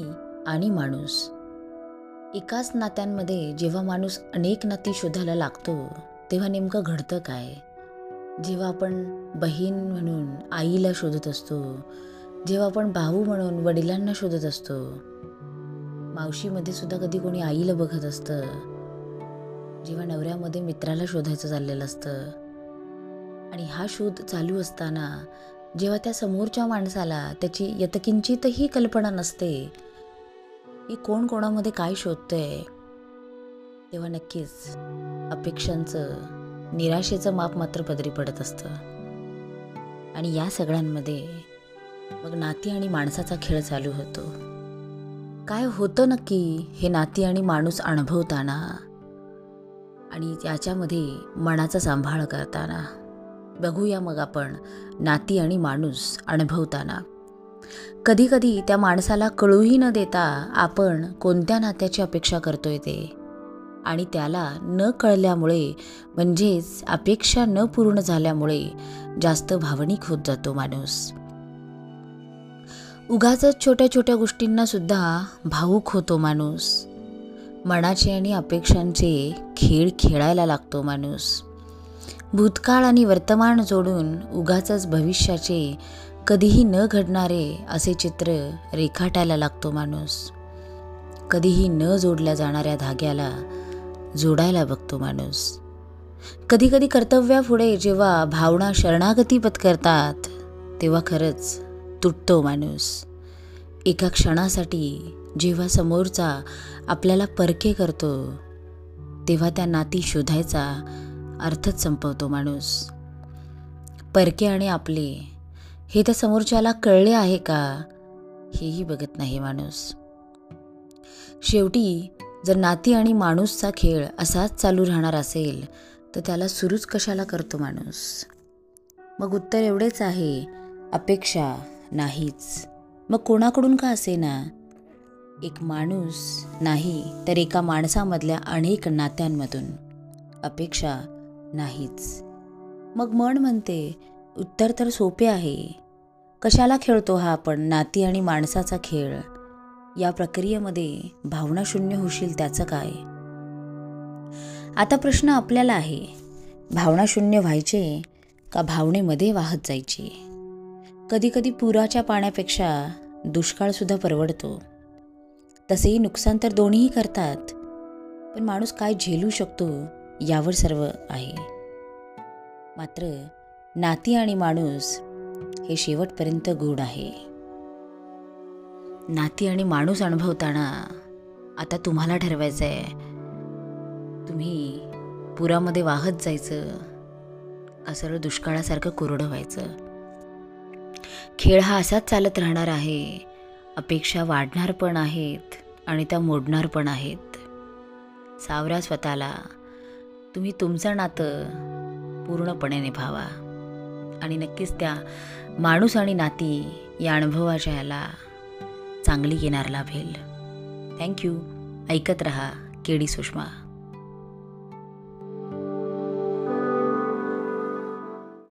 नाती आणि माणूस. एकाच नात्यांमध्ये जेव्हा माणूस अनेक नाती शोधायला लागतो तेव्हा नेमकं घडतं काय? जेव्हा आपण बहीण म्हणून आईला शोधत असतो जेव्हा आपण भाऊ म्हणून वडिलांना शोधत असतो मावशीमध्ये सुद्धा कधी कोणी आईला बघत असतं जेव्हा नवऱ्यामध्ये मित्राला शोधायचं चाललेलं असतं. आणि हा शोध चालू असताना जेव्हा त्या समोरच्या माणसाला त्याची यतकिंचितही कल्पना नसते की कोण कोणामध्ये काय शोधतंय तेव्हा नक्कीच अपेक्षांचं निराशेचं माप मात्र पदरी पडत असतं. आणि या सगळ्यांमध्ये मग नाती आणि माणसाचा खेळ चालू होतो. काय होतं नक्की हे नाती आणि माणूस अनुभवताना? आणि त्याच्यामध्ये मनाचा सांभाळ करताना? बघूया मग आपण नाती आणि माणूस अनुभवताना. कधीकधी त्या माणसाला कळूही न देता आपण कोणत्या नात्याची अपेक्षा करतोय ते. आणि त्याला न कळल्यामुळे म्हणजेच अपेक्षा न पूर्ण झाल्यामुळे जास्त भावनिक होत जातो माणूस. उगाच छोट्या छोट्या गोष्टींना सुद्धा भावूक होतो माणूस. मनाचे आणि अपेक्षांचे खेळ खेळायला लागतो माणूस. भूतकाळ आणि वर्तमान जोडून उगाच भविष्याचे कधीही न घडणारे असे चित्र रेखाटायला लागतो माणूस. कधीही न जोडल्या जाणाऱ्या धाग्याला जोडायला बघतो माणूस. कधीकधी कर्तव्यापुढे जेव्हा भावना शरणागती पत्करतात तेव्हा खरंच तुटतो माणूस. एका क्षणासाठी जेव्हा समोरचा आपल्याला परके करतो तेव्हा त्या नाती शोधायचा अर्थच संपवतो माणूस. परके आणि आपले हे त्या समोरच्याला कळले आहे का? हेही बघत नाही माणूस. शेवटी जर नाती आणि माणूसचा खेळ असाच चालू राहणार असेल तर त्याला सुरूच कशाला करतो माणूस? मग उत्तर एवढेच आहे अपेक्षा नाहीच. मग कोणाकडून का असे ना एक माणूस नाही तर एका माणसामधल्या अनेक नात्यांमधून. अपेक्षा नाहीच. मग मन म्हणते उत्तर तर सोपे आहे कशाला खेळतो हा आपण? नाती आणि माणसाचा खेळ. या प्रक्रियेमध्ये भावना शून्य होशील त्याचं काय? आता प्रश्न आपल्याला आहे भावना शून्य व्हायचे का भावनेमध्ये वाहत जायचे? कधीकधी पुराच्या पाण्यापेक्षा दुष्काळसुद्धा परवडतो. तसेही नुकसान तर दोन्हीही करतात पण माणूस काय झेलू शकतो यावर सर्व आहे. मात्र नाती आणि माणूस हे शेवटपर्यंत गुण आहे. नाती आणि माणूस अनुभवताना आता तुम्हाला ठरवायचं आहे तुम्ही पुरामध्ये वाहत जायचं का सरळ दुष्काळासारखं कोरडं व्हायचं. खेळ हा असाच चालत राहणार आहे. अपेक्षा वाढणार पण आहेत आणि त्या मोडणार पण आहेत. सावरा स्वतःला तुम्ही तुमचं नातं पूर्णपणे निभावा. आणि नक्कीच त्या माणूस आणि नाती या अनुभवाच्या याला चांगली किनार लाभेल. थँक्यू ऐकत रहा केडी सुषमा.